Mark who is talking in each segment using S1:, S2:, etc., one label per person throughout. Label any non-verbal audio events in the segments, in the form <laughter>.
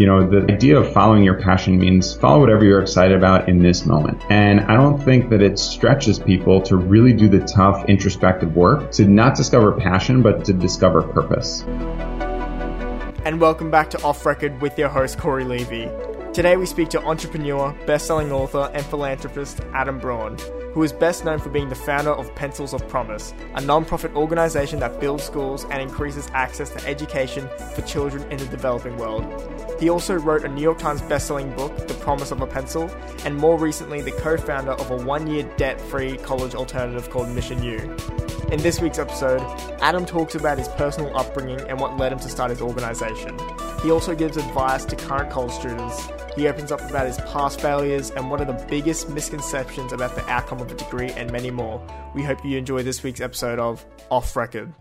S1: you know, the idea of following your passion means follow whatever you're excited about in this moment. And I don't think that it stretches people to really do the tough introspective work to not discover passion, but to discover purpose.
S2: And welcome back to Off Record with your host, Corey Levy. Today we speak to entrepreneur, best-selling author, and philanthropist Adam Braun, who is best known for being the founder of Pencils of Promise, a non-profit organization that builds schools and increases access to education for children in the developing world. He also wrote a New York Times best-selling book, The Promise of a Pencil, and more recently the co-founder of a one-year debt-free college alternative called Mission U. In this week's episode, Adam talks about his personal upbringing and what led him to start his organization. He also gives advice to current college students. He opens up about his past failures and what are the biggest misconceptions about the outcome of a degree and many more. We hope you enjoy this week's episode of Off Record.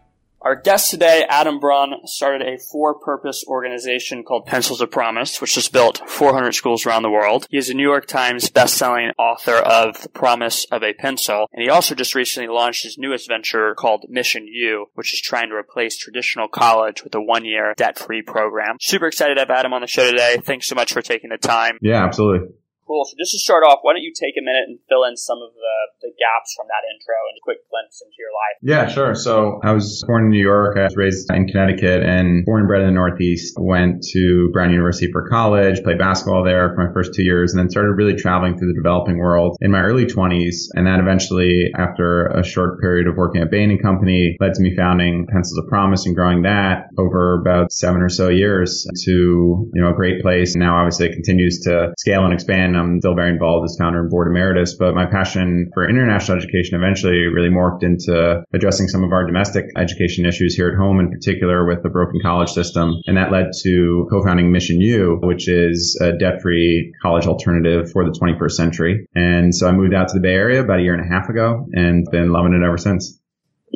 S3: Our guest today, Adam Braun, started a for-purpose organization called Pencils of Promise, which has built 400 schools around the world. He is a New York Times best-selling author of The Promise of a Pencil, and he also just recently launched his newest venture called Mission U, which is trying to replace traditional college with a one-year debt-free program. Super excited to have Adam on the show today. Thanks so much for taking the time.
S1: Yeah, absolutely.
S3: Cool. So just to start off, why don't you take a minute and fill in some of the, the gaps from that intro and a quick glimpse into your life?
S1: Yeah, sure. So I was born in New York. I was raised in Connecticut and born and bred in the Northeast. Went to Brown University for college, played basketball there for my first two years, and then started really traveling through the developing world in my early 20s. And that eventually, after a short period of working at Bain and Company, led to me founding Pencils of Promise and growing that over about seven or so years to, you know, a great place. And now obviously it continues to scale and expand I'm still very involved as founder and board emeritus, but my passion for international education eventually really morphed into addressing some of our domestic education issues here at home, in particular with the broken college system. And that led to co-founding Mission U, which is a debt-free college alternative for the 21st century. And so I moved out to the Bay Area about a year and a half ago and been loving it ever since.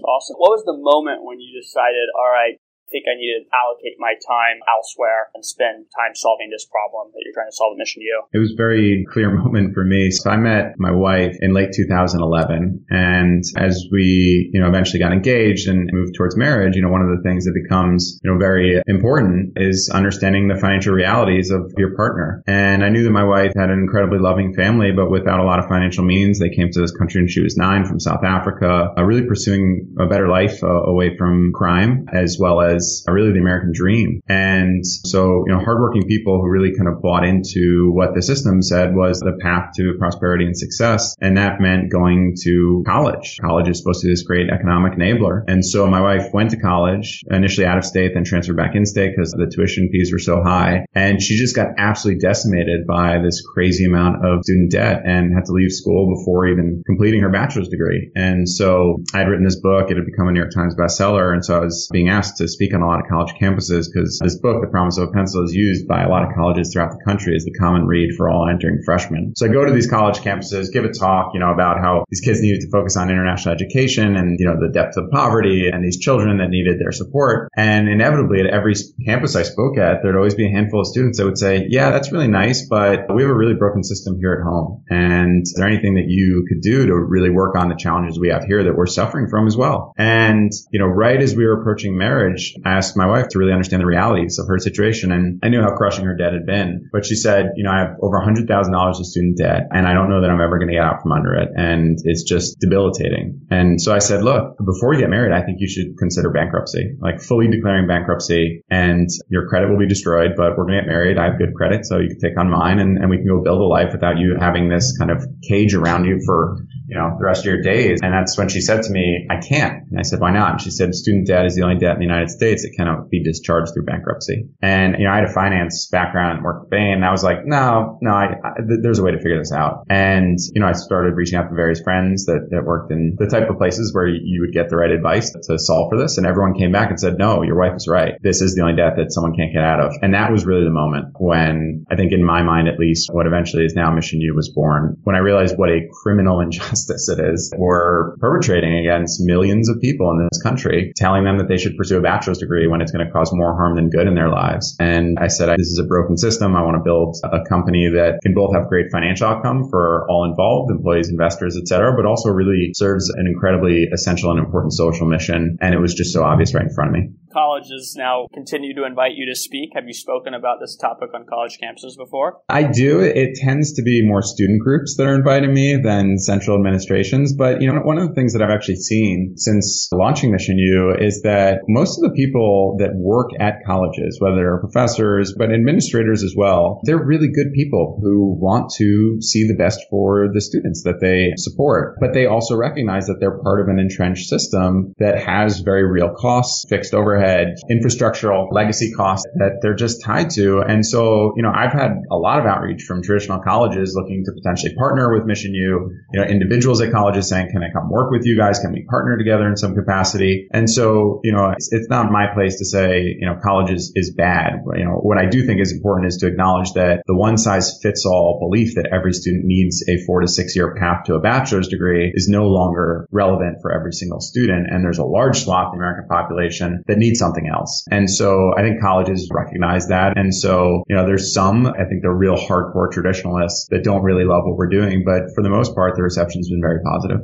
S3: Awesome. What was the moment when you decided, all right, think I need to allocate my time elsewhere and spend time solving this problem that you're trying to solve at Mission U?
S1: It was a very clear <laughs> moment for me. So I met my wife in late 2011. And as we, you know, eventually got engaged and moved towards marriage, you know, one of the things that becomes, you know, very important is understanding the financial realities of your partner. And I knew that my wife had an incredibly loving family, but without a lot of financial means. They came to this country when she was nine from South Africa, uh, really pursuing a better life uh, away from crime as well as was really the American dream. And so, you know, hardworking people who really kind of bought into what the system said was the path to prosperity and success. And that meant going to college. College is supposed to be this great economic enabler. And so my wife went to college, initially out of state, then transferred back in state because the tuition fees were so high. And she just got absolutely decimated by this crazy amount of student debt and had to leave school before even completing her bachelor's degree. And so I had written this book. It had become a New York Times bestseller. And so I was being asked to speak on a lot of college campuses because this book, The Promise of a Pencil, is used by a lot of colleges throughout the country as the common read for all entering freshmen. So I go to these college campuses, give a talk, you know, about how these kids needed to focus on international education and, you know, the depth of poverty and these children that needed their support. And inevitably at every campus I spoke at, there'd always be a handful of students that would say, yeah, that's really nice, but we have a really broken system here at home. And is there anything that you could do to really work on the challenges we have here that we're suffering from as well? And, you know, right as we were approaching marriage, I asked my wife to really understand the realities of her situation. And I knew how crushing her debt had been. But she said, you know, I have over $100,000 of student debt and I don't know that I'm ever going to get out from under it. And it's just debilitating. And so I said, look, before you get married, I think you should consider bankruptcy, like fully declaring bankruptcy and your credit will be destroyed, but we're going to get married. I have good credit, so you can take on mine and, and we can go build a life without you having this kind of cage around you for you know, the rest of your days. And that's when she said to me, I can't. And I said, why not? And she said, student debt is the only debt in the United States that cannot be discharged through bankruptcy. And, you know, I had a finance background and worked at Bain. And I was like, no, no, I, I, there's a way to figure this out. And, you know, I started reaching out to various friends that, that worked in the type of places where you would get the right advice to solve for this. And everyone came back and said, no, your wife is right. This is the only debt that someone can't get out of. And that was really the moment when I think in my mind, at least what eventually is now Mission U was born when I realized what a criminal <laughs> injustice injustice it is. We're perpetrating against millions of people in this country, telling them that they should pursue a bachelor's degree when it's going to cause more harm than good in their lives. And I said, this is a broken system. I want to build a company that can both have great financial outcome for all involved, employees, investors, et cetera, but also really serves an incredibly essential and important social mission. And it was just so obvious right in front of me.
S3: Colleges now continue to invite you to speak. Have you spoken about this topic on college campuses before?
S1: I do. It tends to be more student groups that are inviting me than central administrations. But, you know, one of the things that I've actually seen since launching Mission U is that most of the people that work at colleges, whether they're professors, but administrators as well, they're really good people who want to see the best for the students that they support. But they also recognize that they're part of an entrenched system that has very real costs, fixed overhead, infrastructural legacy costs that they're just tied to. And so, you know, I've had a lot of outreach from traditional colleges looking to potentially partner with Mission U, you know, individuals at colleges saying, can I come work with you guys? Can we partner together in some capacity? And so, you know, it's, it's not my place to say, you know, college is, is bad. You know, what I do think is important is to acknowledge that the one size fits all belief that every student needs a four to six year path to a bachelor's degree is no longer relevant for every single student. And there's a large swath of the American population that needs something else. And so I think colleges recognize that. And so, you know, there's some, I think they're real hardcore traditionalists that don't really love what we're doing. But for the most part, the reception's been very positive.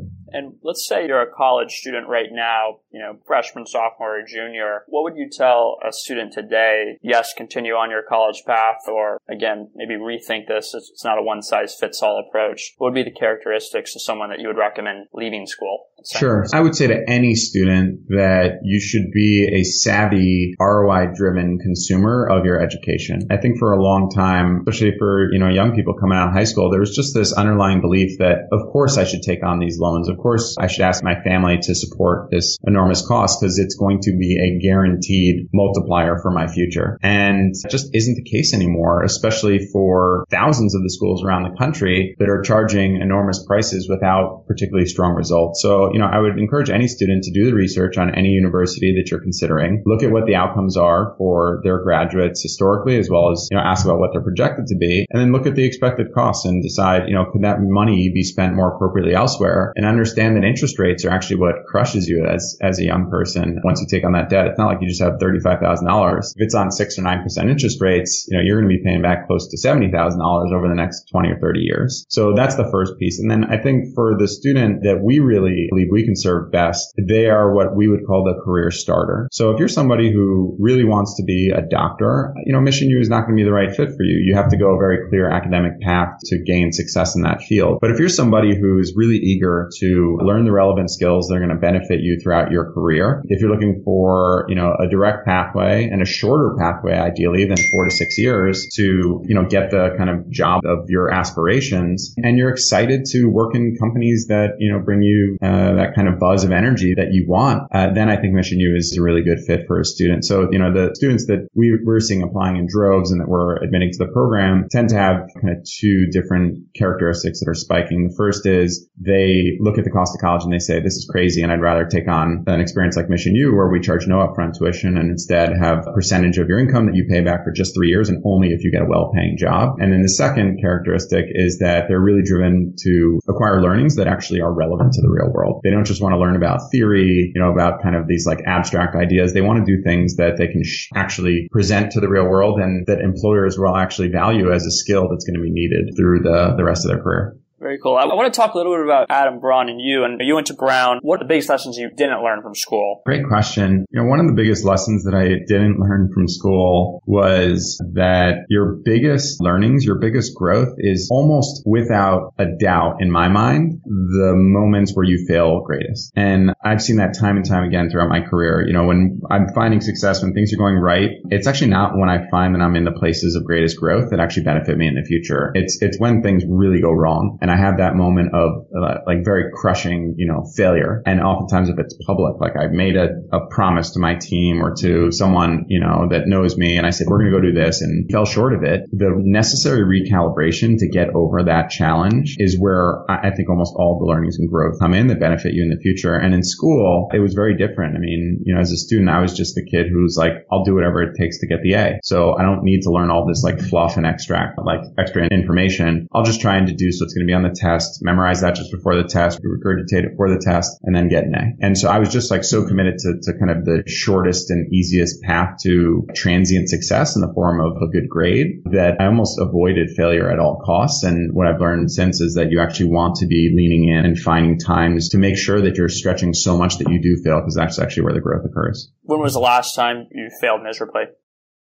S3: Let's say you're a college student right now, you know, freshman, sophomore, or junior. What would you tell a student today? Yes, continue on your college path, or again, maybe rethink this. It's not a one size fits all approach. What would be the characteristics of someone that you would recommend leaving school?
S1: Sure. I would say to any student that you should be a savvy, ROI driven consumer of your education. I think for a long time, especially for, you know, young people coming out of high school, there was just this underlying belief that of course I should take on these loans. Of course I should ask my family to support this enormous cost because it's going to be a guaranteed multiplier for my future. And just isn't the case anymore, especially for thousands of the schools around the country that are charging enormous prices without particularly strong results. So you know, I would encourage any student to do the research on any university that you're considering. Look at what the outcomes are for their graduates historically, as well as, you know, ask about what they're projected to be. And then look at the expected costs and decide, you know, could that money be spent more appropriately elsewhere? And understand interest rates are actually what crushes you as, as a young person once you take on that debt. It's not like you just have $35,000. If it's on six or 9% interest rates, you know, you're going to be paying back close to $70,000 over the next 20 or 30 years. So that's the first piece. And then I think for the student that we really believe we can serve best, they are what we would call the career starter. So if you're somebody who really wants to be a doctor, you know, Mission U is not going to be the right fit for you. You have to go a very clear academic path to gain success in that field. But if you're somebody who's really eager to learn the relevant skills that are going to benefit you throughout your career, if you're looking for, you know, a direct pathway and a shorter pathway, ideally than four to six years to, you know, get the kind of job of your aspirations and you're excited to work in companies that, you know, bring you uh, that kind of buzz of energy that you want, uh, then I think Mission U is a really good fit for a student. So, you know, the students that we, we're seeing applying in droves and that we're admitting to the program tend to have kind of two different characteristics that are spiking. The first is they look at the cost of college and they say, this is crazy and I'd rather take on an experience like Mission U where we charge no upfront tuition and instead have a percentage of your income that you pay back for just three years and only if you get a well-paying job. And then the second characteristic is that they're really driven to acquire learnings that actually are relevant to the real world. They don't just want to learn about theory, you know, about kind of these like abstract ideas. They want to do things that they can sh- actually present to the real world and that employers will actually value as a skill that's going to be needed through the, the rest of their career.
S3: Very cool. I want to talk a little bit about Adam Braun and you. And you went to Brown. What are the biggest lessons you didn't learn from school?
S1: Great question. You know, one of the biggest lessons that I didn't learn from school was that your biggest learnings, your biggest growth is almost without a doubt in my mind, the moments where you fail greatest. And I've seen that time and time again throughout my career. You know, when I'm finding success, when things are going right, it's actually not when I find that I'm in the places of greatest growth that actually benefit me in the future. It's, it's when things really go wrong. And and I have that moment of uh, like very crushing, you know, failure. And oftentimes if it's public, like I've made a, a promise to my team or to someone, you know, that knows me and I said, we're going to go do this and fell short of it. The necessary recalibration to get over that challenge is where I think almost all the learnings and growth come in that benefit you in the future. And in school, it was very different. I mean, you know, as a student, I was just the kid who's like, I'll do whatever it takes to get the A. So I don't need to learn all this like fluff and extract, like extra information. I'll just try and deduce what's going to be on the test, memorize that just before the test, regurgitate it for the test, and then get an A. And so I was just like so committed to, to kind of the shortest and easiest path to transient success in the form of a good grade that I almost avoided failure at all costs. And what I've learned since is that you actually want to be leaning in and finding times to make sure that you're stretching so much that you do fail because that's actually where the growth occurs.
S3: When was the last time you failed miserably?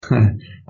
S3: <laughs>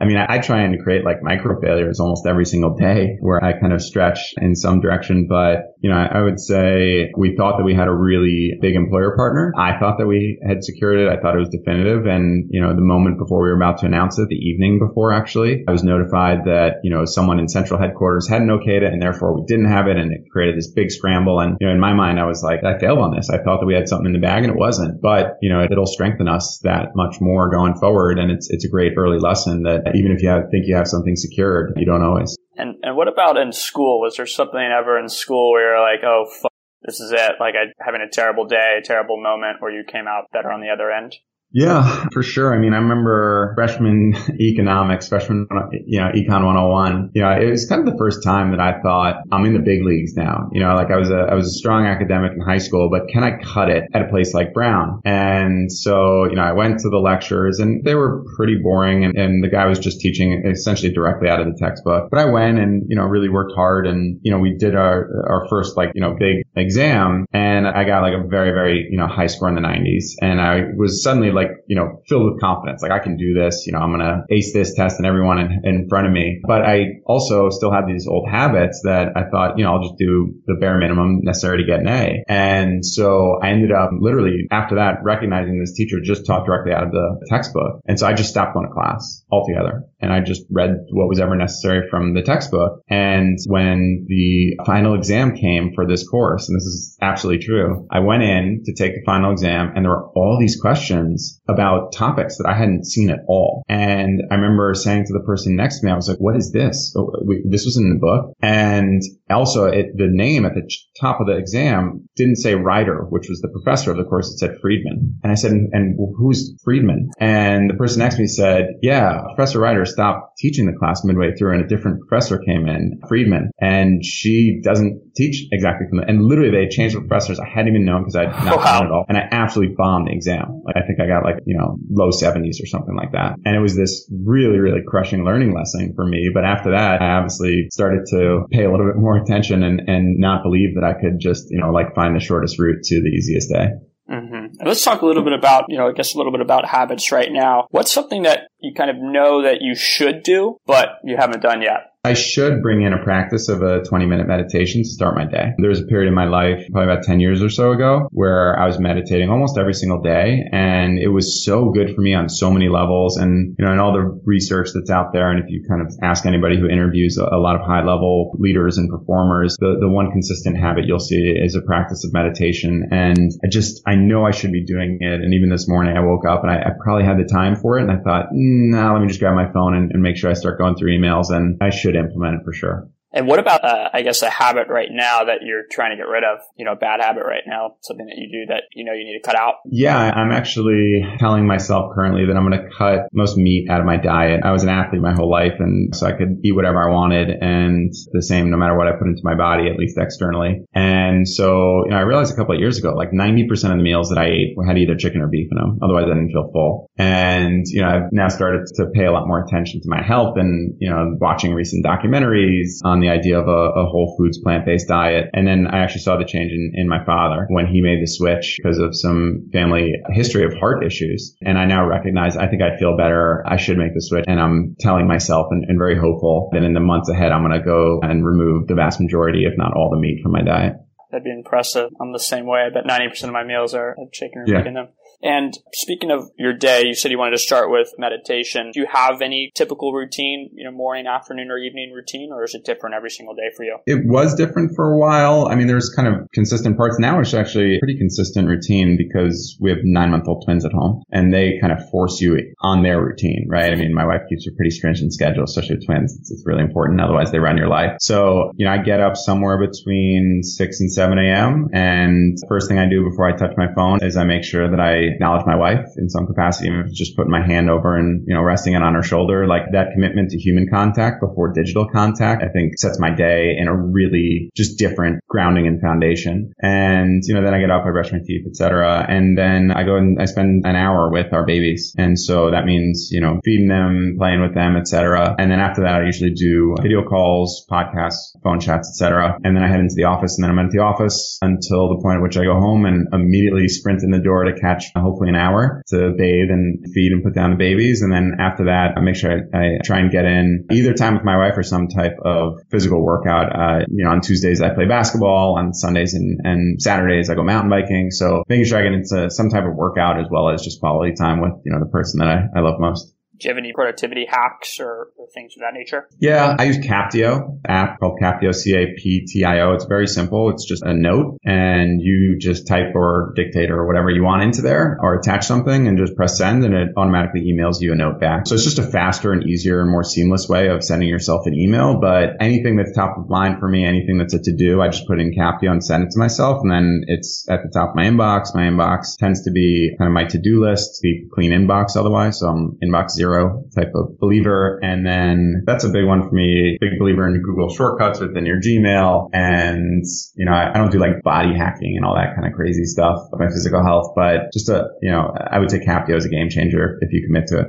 S1: I mean, I, I, try and create like micro failures almost every single day where I kind of stretch in some direction. But, you know, I, I, would say we thought that we had a really big employer partner. I thought that we had secured it. I thought it was definitive. And, you know, the moment before we were about to announce it, the evening before actually, I was notified that, you know, someone in central headquarters hadn't okayed it and therefore we didn't have it. And it created this big scramble. And, you know, in my mind, I was like, I failed on this. I thought that we had something in the bag and it wasn't. But, you know, it'll strengthen us that much more going forward. And it's, it's a great early lesson that even if you have, think you have something secured, you don't always.
S3: And and what about in school? Was there something ever in school where you're like, oh, fuck, this is it? Like I having a terrible day, a terrible moment, where you came out better on the other end?
S1: Yeah, for sure. I mean, I remember freshman economics, freshman, you know, econ 101. You know, it was kind of the first time that I thought I'm in the big leagues now. You know, like I was a, I was a strong academic in high school, but can I cut it at a place like Brown? And so, you know, I went to the lectures and they were pretty boring and, and the guy was just teaching essentially directly out of the textbook. But I went and, you know, really worked hard and, you know, we did our, our first like, you know, big exam and I got like a very, very, you know, high score in the 90s. And I was suddenly like, you know, filled with confidence. Like I can do this, you know, I'm going to ace this test and everyone in, in front of me. But I also still had these old habits that I thought, you know, I'll just do the bare minimum necessary to get an A. And so I ended up literally after that recognizing this teacher just taught directly out of the textbook. And so I just stopped going to class altogether and I just read what was ever necessary from the textbook. And when the final exam came for this course, and this is absolutely true, I went in to take the final exam and there were all these questions about topics that I hadn't seen at all. And I remember saying to the person next to me, I was like, what is this? Oh, this was in the book. And also it, the name at the top of the exam didn't say Ryder, which was the professor of the course. It said Friedman. And I said, and, and who's Friedman? And the person next to me said, yeah, Professor Ryder stopped teaching the class midway through and a different professor came in, Friedman, and she doesn't teach exactly from the, and literally they changed the professors. I hadn't even known because I'd not wow. at all. And I absolutely bombed the exam. Like I think I got like, you know, low seventies or something like that. And it was this really, really crushing learning lesson for me. But after that, I obviously started to pay a little bit more attention and, and not believe that I could just, you know, like find the shortest route to the easiest day.
S3: Mm-hmm. Let's talk a little bit about, you know, I guess a little bit about habits right now. What's something that you kind of know that you should do, but you haven't done yet?
S1: I should bring in a practice of a 20 minute meditation to start my day. There was a period in my life, probably about 10 years or so ago, where I was meditating almost every single day. And it was so good for me on so many levels. And, you know, and all the research that's out there. And if you kind of ask anybody who interviews a, a lot of high level leaders and performers, the, the one consistent habit you'll see is a practice of meditation. And I just, I know I should be doing it. And even this morning I woke up and I, I probably had the time for it. And I thought, mm, nah, let me just grab my phone and, and make sure I start going through emails. And I should implement it for sure.
S3: And what about, uh, I guess, a habit right now that you're trying to get rid of? You know, a bad habit right now, something that you do that you know you need to cut out?
S1: Yeah, I'm actually telling myself currently that I'm going to cut most meat out of my diet. I was an athlete my whole life, and so I could eat whatever I wanted, and the same no matter what I put into my body, at least externally. And so, you know, I realized a couple of years ago, like 90% of the meals that I ate had either chicken or beef in them. Otherwise, I didn't feel full. And you know, I've now started to pay a lot more attention to my health, and you know, watching recent documentaries on the idea of a, a whole foods plant-based diet. And then I actually saw the change in, in my father when he made the switch because of some family history of heart issues. And I now recognize I think I feel better. I should make the switch. And I'm telling myself and, and very hopeful that in the months ahead, I'm going to go and remove the vast majority, if not all the meat from my diet.
S3: That'd be impressive. I'm the same way. I bet 90% of my meals are uh, chicken or yeah. in them. And speaking of your day, you said you wanted to start with meditation. Do you have any typical routine, you know, morning, afternoon, or evening routine, or is it different every single day for you?
S1: It was different for a while. I mean, there's kind of consistent parts. Now it's actually a pretty consistent routine because we have nine month old twins at home and they kind of force you on their routine, right? I mean, my wife keeps a pretty stringent schedule, especially with twins. It's, it's really important. Otherwise they run your life. So, you know, I get up somewhere between 6 and 7 a.m. and first thing I do before I touch my phone is I make sure that I acknowledge my wife in some capacity, even if it's just putting my hand over and, you know, resting it on her shoulder. Like that commitment to human contact before digital contact, I think sets my day in a really just different grounding and foundation. And, you know, then I get up, I brush my teeth, etc. And then I go and I spend an hour with our babies. And so that means, you know, feeding them, playing with them, etc. And then after that, I usually do video calls, podcasts, phone chats, etc. And then I head into the office and then I'm at the office until the point at which I go home and immediately sprint in the door to catch hopefully an hour to bathe and feed and put down the babies. And then after that, I make sure I, I try and get in either time with my wife or some type of physical workout. Uh, you know, on Tuesdays I play basketball, on Sundays and, and Saturdays I go mountain biking. So making sure I get into some type of workout as well as just quality time with, you know, the person that I, I love most.
S3: Do you have any productivity hacks or, or things of that nature?
S1: Yeah, I use Captio app called Captio, C-A-P-T-I-O. It's very simple. It's just a note and you just type or dictate or whatever you want into there or attach something and just press send and it automatically emails you a note back. So it's just a faster and easier and more seamless way of sending yourself an email. But anything that's top of mind for me, anything that's a to do, I just put in Captio and send it to myself. And then it's at the top of my inbox. My inbox tends to be kind of my to do list, the clean inbox otherwise. So I'm inbox zero type of believer. And then that's a big one for me. Big believer in Google shortcuts within your Gmail. And, you know, I, I don't do like body hacking and all that kind of crazy stuff of my physical health, but just a, you know, I would say Captio is a game changer if you commit to it.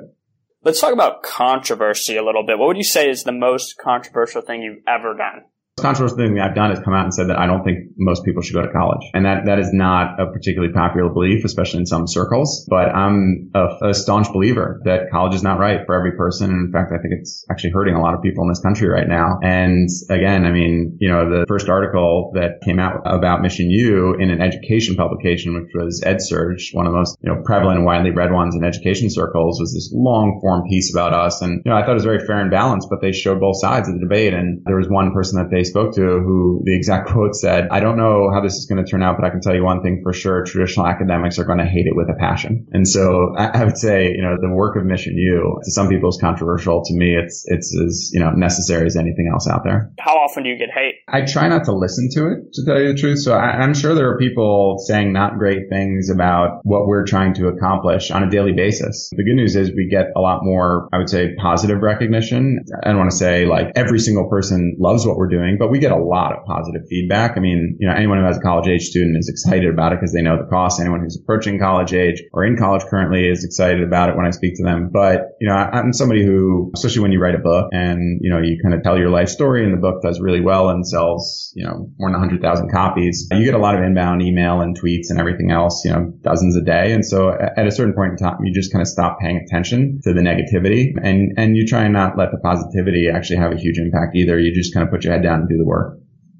S3: Let's talk about controversy a little bit. What would you say is the most controversial thing you've ever done?
S1: Controversial thing I've done is come out and said that I don't think most people should go to college. And that, that is not a particularly popular belief, especially in some circles. But I'm a, a, staunch believer that college is not right for every person. And in fact, I think it's actually hurting a lot of people in this country right now. And again, I mean, you know, the first article that came out about Mission U in an education publication, which was EdSurge, one of the most, you know, prevalent and widely read ones in education circles, was this long form piece about us. And, you know, I thought it was very fair and balanced, but they showed both sides of the debate. And there was one person that they spoke to who the exact <laughs> quote said, I don't know how this is going to turn out, but I can tell you one thing for sure. Traditional academics are going to hate it with a passion. And so I, would say, you know, the work of Mission U to some people is controversial. To me, it's, it's as, you know, necessary as anything else out there.
S3: How often do you get hate?
S1: I try not to listen to it, to tell you the truth. So I, I'm sure there are people saying not great things about what we're trying to accomplish on a daily basis. The good news is we get a lot more, I would say, positive recognition. I don't want to say like every single person loves what we're doing, but we get a lot of positive feedback. I mean, you know, anyone who has a college age student is excited about it because they know the cost. Anyone who's approaching college age or in college currently is excited about it when I speak to them. But, you know, I'm somebody who, especially when you write a book and, you know, you kind of tell your life story and the book does really well and sells, you know, more than 100,000 copies, you get a lot of inbound email and tweets and everything else, you know, dozens a day. And so at a certain point in time, you just kind of stop paying attention to the negativity and, and you try and not let the positivity actually have a huge impact either. You just kind of put your head down and do the work.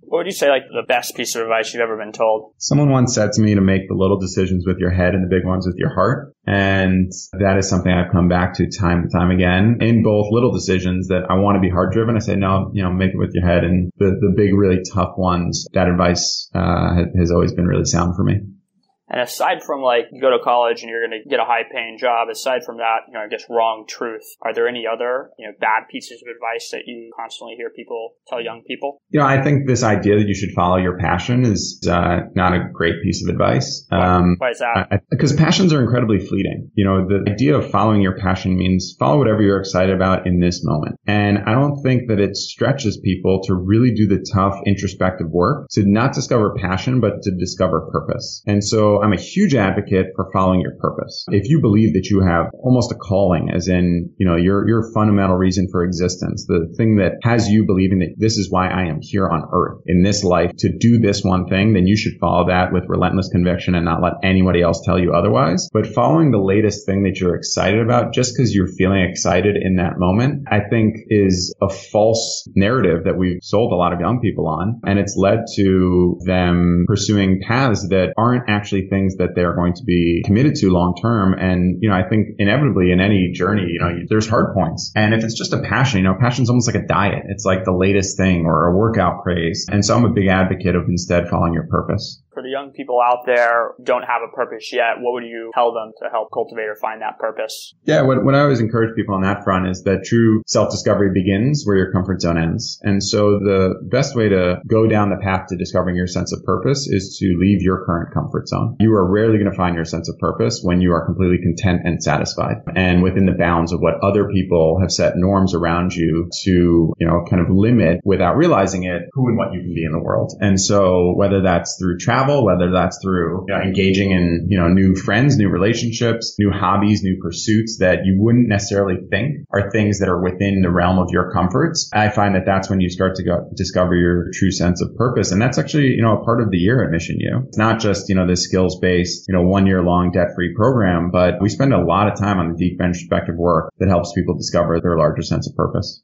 S3: What would you say like the best piece of advice you've ever been told?
S1: Someone once said to me to make the little decisions with your head and the big ones with your heart. And that is something I've come back to time and time again in both little decisions that I want to be heart driven. I say, no, you know, make it with your head. And the, the big, really tough ones, that advice, uh, has always been really sound for me.
S3: And aside from like you go to college and you're going to get a high paying job, aside from that, you know, I guess wrong truth, are there any other, you know, bad pieces of advice that you constantly hear people tell young people?
S1: You know, I think this idea that you should follow your passion is uh, not a great piece of advice.
S3: Um, Why is that?
S1: Because passions are incredibly fleeting. You know, the idea of following your passion means follow whatever you're excited about in this moment. And I don't think that it stretches people to really do the tough introspective work to not discover passion, but to discover purpose. And so I'm a huge advocate for following your purpose. If you believe that you have almost a calling, as in, you know, your, your fundamental reason for existence, the thing that has you believing that this is why I am here on earth in this life to do this one thing, then you should follow that with relentless conviction and not let anybody else tell you otherwise. But following the latest thing that you're excited about just because you're feeling excited in that moment, I think is a false narrative that we've sold a lot of young people on. And it's led to them pursuing paths that aren't actually things that they're going to be committed to long term. And, you know, I think inevitably in any journey, you know, there's hard points. And if it's just a passion, you know, passion's almost like a diet. It's like the latest thing or a workout craze. And so I'm a big advocate of instead following your purpose.
S3: For the young people out there don't have a purpose yet, what would you tell them to help cultivate or find that purpose?
S1: Yeah, what, what I always encourage people on that front is that true self-discovery begins where your comfort zone ends. And so the best way to go down the path to discovering your sense of purpose is to leave your current comfort zone. You are rarely going to find your sense of purpose when you are completely content and satisfied and within the bounds of what other people have set norms around you to, you know, kind of limit without realizing it who and what you can be in the world. And so whether that's through travel, whether that's through you know, engaging in, you know, new friends, new relationships, new hobbies, new pursuits that you wouldn't necessarily think are things that are within the realm of your comforts. I find that that's when you start to go discover your true sense of purpose. And that's actually, you know, a part of the year at Mission U. It's not just, you know, this skills based, you know, one year long debt free program, but we spend a lot of time on the deep introspective work that helps people discover their larger sense of purpose.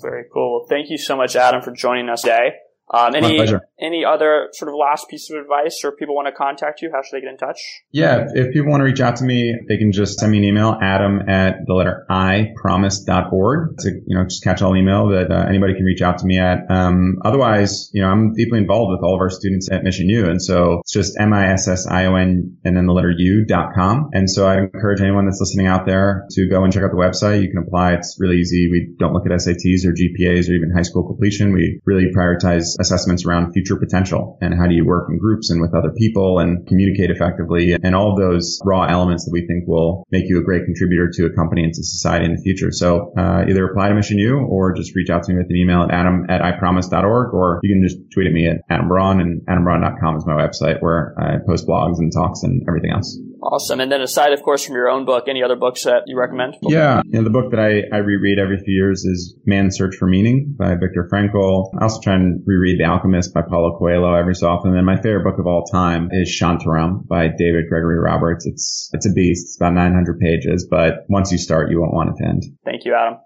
S3: Very cool. Thank you so much, Adam, for joining us today. Um, any any other sort of last piece of advice, or people want to contact you? How should they get in touch?
S1: Yeah, if, people want to reach out to me, they can just send me an email, Adam at the letter I promise.org. It's a you know just catch all email that uh, anybody can reach out to me at. Um, otherwise, you know, I'm deeply involved with all of our students at Mission U, and so it's just M I S S I O N and then the letter U dot com. And so I encourage anyone that's listening out there to go and check out the website. You can apply. It's really easy. We don't look at SATs or GPAs or even high school completion. We really prioritize assessments around future potential and how do you work in groups and with other people and communicate effectively and all those raw elements that we think will make you a great contributor to a company and to society in the future. So uh, either apply to Mission U or just reach out to me with an email at adam at ipromise.org or you can just tweet at me at Adam Braun and adambraun.com is my website where I post blogs and talks and everything else.
S3: Awesome. And then aside, of course, from your own book, any other books that you recommend?
S1: Yeah. You know, the book that I, I reread every few years is Man's Search for Meaning by Viktor Frankl. I also try and reread The Alchemist by Paulo Coelho every so often. And my favorite book of all time is Shantaram by David Gregory Roberts. It's, it's a beast. It's about 900 pages, but once you start, you won't want it to end.
S3: Thank you, Adam.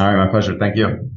S1: All right. My pleasure. Thank you.